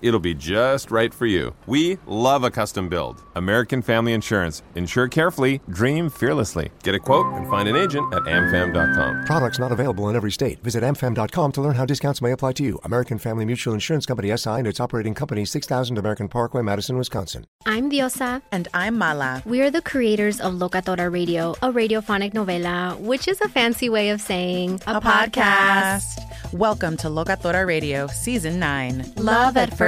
It'll be just right for you. We love a custom build. American Family Insurance. Insure carefully, dream fearlessly. Get a quote and find an agent at amfam.com. Products not available in every state. Visit amfam.com to learn how discounts may apply to you. American Family Mutual Insurance Company SI and its operating company 6000 American Parkway, Madison, Wisconsin. I'm Diosa. And I'm Mala. We are the creators of Locatora Radio, a radiophonic novela, which is a fancy way of saying a, a podcast. podcast. Welcome to Locatora Radio, Season 9. Love at First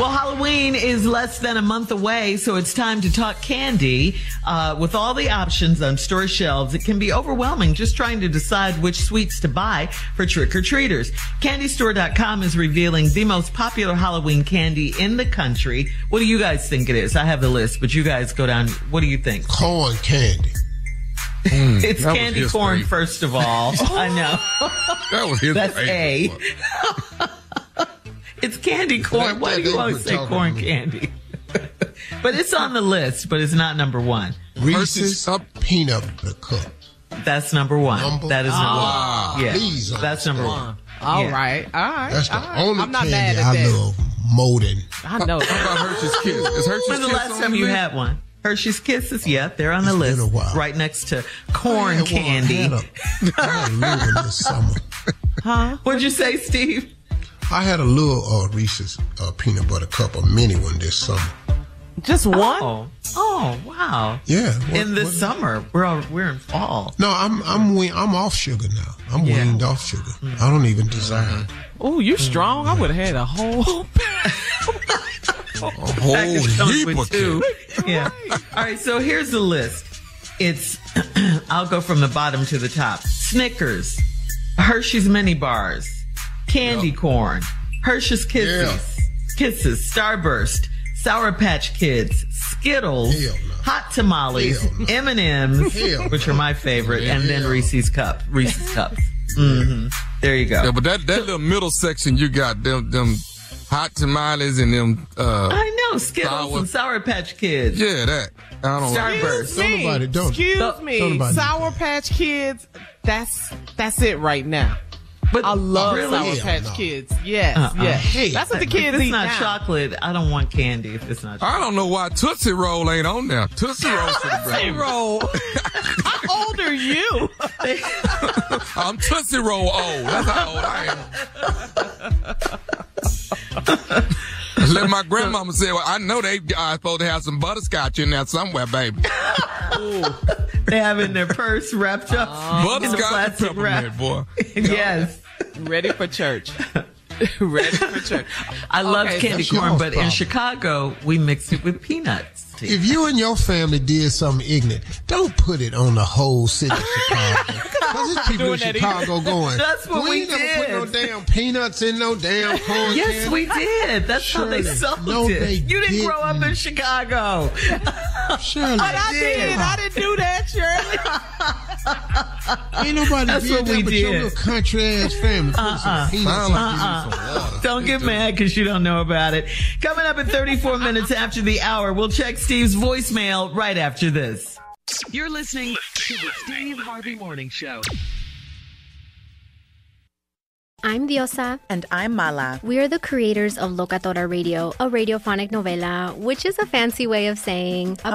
Well, Halloween is less than a month away, so it's time to talk candy. Uh, with all the options on store shelves, it can be overwhelming just trying to decide which sweets to buy for trick or treaters. CandyStore.com is revealing the most popular Halloween candy in the country. What do you guys think it is? I have the list, but you guys go down. What do you think? Corn candy. Mm, it's candy corn, first of all. I know. that was his That's A. It's candy corn. Why do you always say corn candy? but it's on the list, but it's not number one. Reese's up peanut butter cup. That's number one. Number that is number one. Ah, yeah, please that's number one. All yeah. right, all right. That's the all right. only I'm not candy mad at I that. love more than. I know. How about Hershey's Kiss? Is Hershey's When's the last time you list? had one? Hershey's Kisses, yeah, they're on It's the been list, a while. right next to corn I candy. I had a, I had a this summer. Huh? What'd you say, Steve? I had a little uh, Reese's uh, peanut butter cup, a mini one this summer. Just one? Oh, oh, wow! Yeah. what- in the what- summer, we're all, we're in fall. No, I'm I'm we- I'm off sugar now. I'm Yeah. weaned off sugar. I don't even desire it. Oh, you strong. I would have had a whole. a whole heap with of two. Yeah. All right. So here's the list. It's I'll go from the bottom to the top. Snickers, Hershey's mini bars, candy corn, Hershey's Kisses, Kisses, Starburst, Sour Patch Kids, Skittles, no. Hot Tamales, no. M and M's, which are my favorite, and then Hell. Reese's Cup, Reese's Cups. hmm There you go. Yeah, but that, that little middle section you got them them hot tamales and them uh I know Skittles Sour- and Sour Patch Kids. yeah that I don't like. Starburst. Don't nobody- don't- Excuse don't- me. don't Sour Patch Kids. That's that's it right now. But I love really? Sour Hell Patch no. Kids. Yes, Uh-uh. yes. Hey. That's what the kids If kids it's eat not now. chocolate, I don't want candy if it's not chocolate. I don't know why Tootsie Roll ain't on there. Tootsie Roll should Tootsie. Roll. How old are you? I'm Tootsie Roll old. That's how old I am. Let my grandmama say, well, I know they are supposed to have some butterscotch in there somewhere, baby. They have it in their purse wrapped up in the Butterscotch and plastic wrap. boy. yes. Ready for church. Ready for church. I love Okay, candy corn, y'all's but in. Chicago, we mix it with peanuts. If you and your family did something ignorant, don't put it on the whole city of Chicago. Because there's people in Doing that Chicago going, That's what we ain't never put no damn peanuts in no damn corn Yes, candy." we did. That's how they Shirley, sold no, it. they you didn't grow up in didn't. Chicago. Shirley, But I did. I didn't do that, Shirley. Ain't nobody That's did what that we but your did. little country ass family. Put some peanuts in Uh-uh. Don't get mad because you don't know about it. Coming up in 34 minutes after the hour, we'll check Steve's voicemail right after this. You're listening to the Steve Harvey Morning Show. I'm Diosa. And I'm Mala. We are the creators of Locatora Radio, a radiophonic novela, which is a fancy way of saying a,